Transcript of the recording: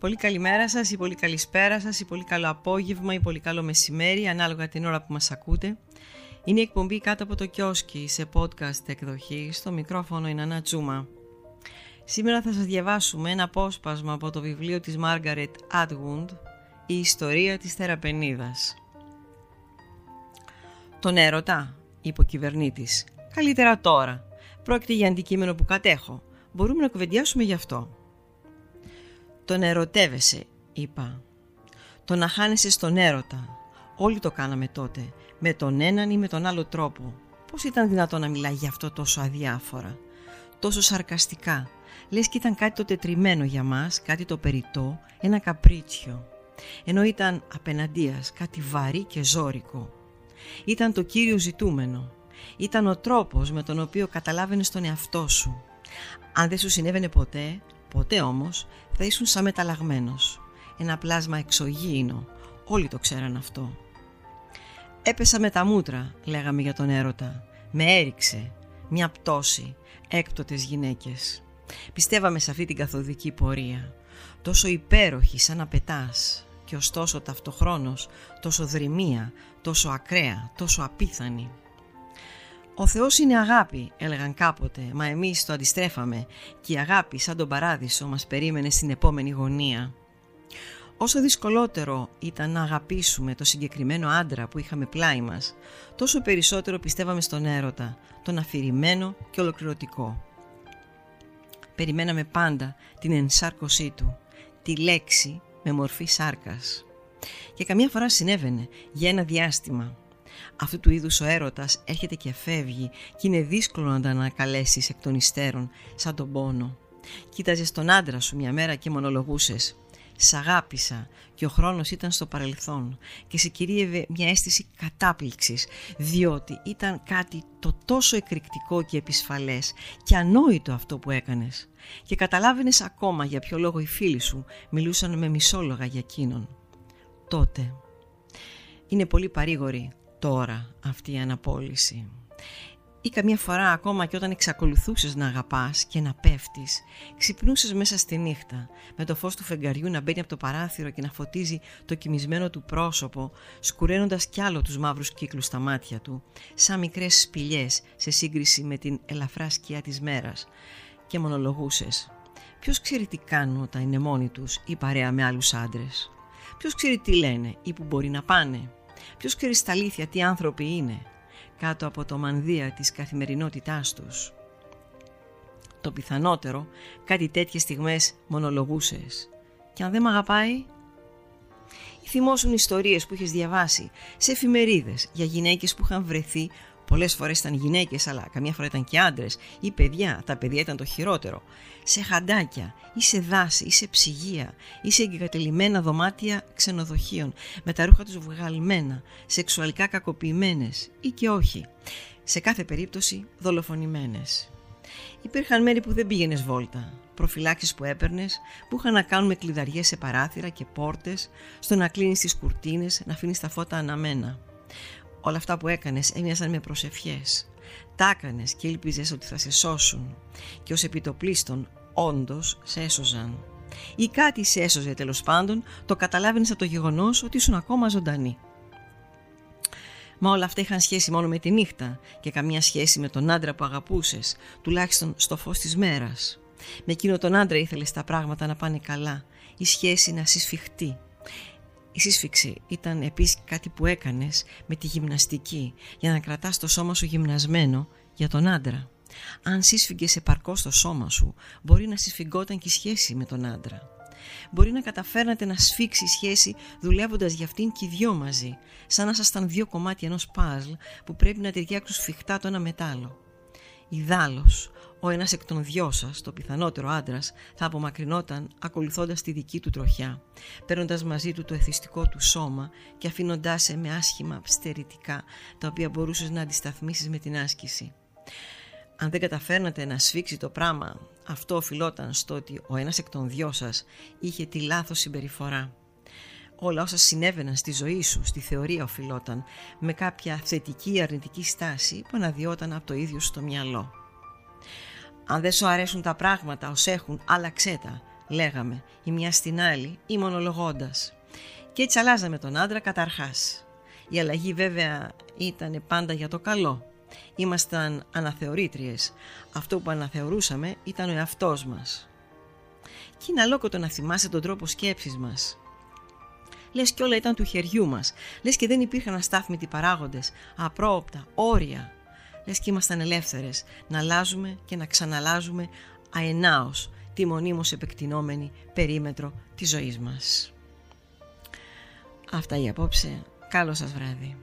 Πολύ καλημέρα σας ή πολύ καλησπέρα σας ή πολύ καλό απόγευμα ή πολύ καλό μεσημέρι ανάλογα την ώρα που μας ακούτε. Είναι η εκπομπή κάτω από το κιόσκι σε podcast εκδοχή. Στο μικρόφωνο είναι Ανά Τσούμα. Σήμερα θα σας διαβάσουμε ένα απόσπασμα από το βιβλίο της Μάργαρετ Atwood «Η ιστορία της Θεραπενίδας». «Τον έρωτα», είπε ο κυβερνήτης. «Καλύτερα τώρα. Πρόκειται για αντικείμενο που κατέχω. Μπορούμε να κουβεντιάσουμε γι' αυτό». «Τον ερωτεύεσαι», είπα. «Το να χάνεσαι στον έρωτα. Όλοι το κάναμε τότε, με τον έναν ή με τον άλλο τρόπο. Πώς ήταν δυνατό να μιλάει γι' αυτό τόσο αδιάφορα, τόσο σαρκαστικά, λες και ήταν κάτι το τετριμένο για μας, κάτι το περιττό, ένα καπρίτσιο. Ενώ ήταν απέναντίας κάτι βαρύ και ζώρικο. Ήταν το κύριο ζητούμενο. Ήταν ο τρόπος με τον οποίο καταλάβαινες τον εαυτό σου. Αν δεν σου συνέβαινε ποτέ, ποτέ όμως, θα ήσουν σαν μεταλλαγμένος. Ένα πλάσμα εξωγήινο. Όλοι το ξέραν αυτό. Έπεσα με τα μούτρα, λέγαμε για τον έρωτα. Με έριξε. Μια πτώση. Έκπτωτες γυναίκες. Πιστεύαμε σε αυτή την καθοδική πορεία. Τόσο υπέροχη σαν να πετάς και ωστόσο ταυτοχρόνως τόσο δρυμία, τόσο ακραία, τόσο απίθανη. «Ο Θεός είναι αγάπη», έλεγαν κάποτε, μα εμείς το αντιστρέφαμε και η αγάπη σαν τον παράδεισο μας περίμενε στην επόμενη γωνία. Όσο δυσκολότερο ήταν να αγαπήσουμε το συγκεκριμένο άντρα που είχαμε πλάι μας, τόσο περισσότερο πιστεύαμε στον έρωτα, τον αφηρημένο και ολοκληρωτικό. Περιμέναμε πάντα την ενσάρκωσή του, τη λέξη με μορφή σάρκας. Και καμιά φορά συνέβαινε για ένα διάστημα. Αυτού του είδους ο έρωτας έρχεται και φεύγει και είναι δύσκολο να τα ανακαλέσεις εκ των υστέρων σαν τον πόνο. Κοίταζες τον άντρα σου μια μέρα και μονολογούσες Σ' αγάπησα και ο χρόνος ήταν στο παρελθόν και σε κυρίευε μια αίσθηση κατάπληξης διότι ήταν κάτι το τόσο εκρηκτικό και επισφαλές και ανόητο αυτό που έκανες και καταλάβαινες ακόμα για ποιο λόγο οι φίλοι σου μιλούσαν με μισόλογα για εκείνον. Τότε είναι πολύ παρήγορη τώρα αυτή η αναπόλυση; Ή καμιά φορά ακόμα και όταν εξακολουθούσες να αγαπάς και να πέφτεις, ξυπνούσες μέσα στη νύχτα, με το φως του φεγγαριού να μπαίνει από το παράθυρο και να φωτίζει το κοιμισμένο του πρόσωπο, σκουραίνοντας κι άλλο τους μαύρους κύκλους στα μάτια του, σαν μικρές σπηλιές σε σύγκριση με την ελαφρά σκιά της μέρας, και μονολογούσες. Ποιος ξέρει τι κάνουν όταν είναι μόνοι τους ή παρέα με άλλους άντρες; Ποιος ξέρει τι λένε ή που μπορεί να πάνε; Ποιος ξέρεις στα αλήθεια τι άνθρωποι είναι κάτω από το μανδύα της καθημερινότητάς τους; Το πιθανότερο κάτι τέτοιες στιγμές μονολογούσες. Και αν δεν μ' αγαπάει... Ή θυμώσουν ιστορίες που είχες διαβάσει σε εφημερίδες για γυναίκες που είχαν βρεθεί Πολλές φορές ήταν γυναίκες, αλλά καμιά φορά ήταν και άντρες ή παιδιά. Τα παιδιά ήταν το χειρότερο. Σε χαντάκια, ή σε δάση, ή σε ψυγεία, ή σε εγκατελειμμένα δωμάτια ξενοδοχείων, με τα ρούχα τους βγαλμένα, σεξουαλικά κακοποιημένες ή και όχι. Σε κάθε περίπτωση δολοφονημένες. Υπήρχαν μέρη που δεν πήγαινες βόλτα. Προφυλάξεις που έπαιρνες, που είχαν να κάνουν με κλειδαριές σε παράθυρα και πόρτες, στο να κλείνεις τις κουρτίνες, να αφήνεις τα φώτα αναμένα. Όλα αυτά που έκανες έμοιαζαν με προσευχές. Τα έκανες και ήλπιζες ότι θα σε σώσουν και ως επιτοπλίστων όντως σε έσωζαν. Ή κάτι σε έσωζε τέλος πάντων, το καταλάβαινες από το γεγονός ότι ήσουν ακόμα ζωντανή. Μα όλα αυτά είχαν σχέση μόνο με τη νύχτα και καμία σχέση με τον άντρα που αγαπούσες, τουλάχιστον στο φως της μέρας. Με εκείνο τον άντρα ήθελες τα πράγματα να πάνε καλά, η σχέση να συσφιχτεί, η σύσφυξη ήταν επίσης κάτι που έκανες με τη γυμναστική για να κρατάς το σώμα σου γυμνασμένο για τον άντρα. Αν σύσφυγες επαρκώς το σώμα σου, μπορεί να συσφυγγόταν και η σχέση με τον άντρα. Μπορεί να καταφέρνατε να σφίξει η σχέση δουλεύοντας για αυτήν και οι δυο μαζί, σαν να ήσασταν δύο κομμάτια ενός παζλ που πρέπει να ταιριάξουν σφιχτά το ένα μετάλλο. Ιδάλλως, ο ένας εκ των δυο σας, το πιθανότερο άντρας, θα απομακρυνόταν ακολουθώντας τη δική του τροχιά, παίρνοντας μαζί του το εθιστικό του σώμα και αφήνοντάς σε με άσχημα στερητικά, τα οποία μπορούσες να αντισταθμίσεις με την άσκηση. Αν δεν καταφέρνατε να σφίξει το πράγμα, αυτό οφειλόταν στο ότι ο ένας εκ των δυο σας είχε τη λάθος συμπεριφορά. Όλα όσα συνέβαιναν στη ζωή σου, στη θεωρία οφειλόταν, με κάποια θετική ή αρνητική στάση που αναδυόταν από το ίδιο στο μυαλό. Αν δεν σου αρέσουν τα πράγματα ως έχουν, άλλαξέ τα. λέγαμε, η μια στην άλλη ή μονολογώντας. Και έτσι αλλάζαμε τον άντρα καταρχάς. Η αλλαγή βέβαια ήταν πάντα για το καλό. Ήμασταν αναθεωρήτριες. Αυτό που αναθεωρούσαμε ήταν ο εαυτός μας. Και είναι αλόκοτο να θυμάσαι τον τρόπο σκέψης μας. Λες και όλα ήταν του χεριού μας. Λες και δεν υπήρχαν αστάθμητοι παράγοντες, απρόοπτα, όρια. Λες και ήμασταν ελεύθερες να αλλάζουμε και να ξαναλάζουμε αενάως τη μονίμως επεκτηνόμενη περίμετρο της ζωής μας. Αυτά η απόψε. Καλό σας βράδυ.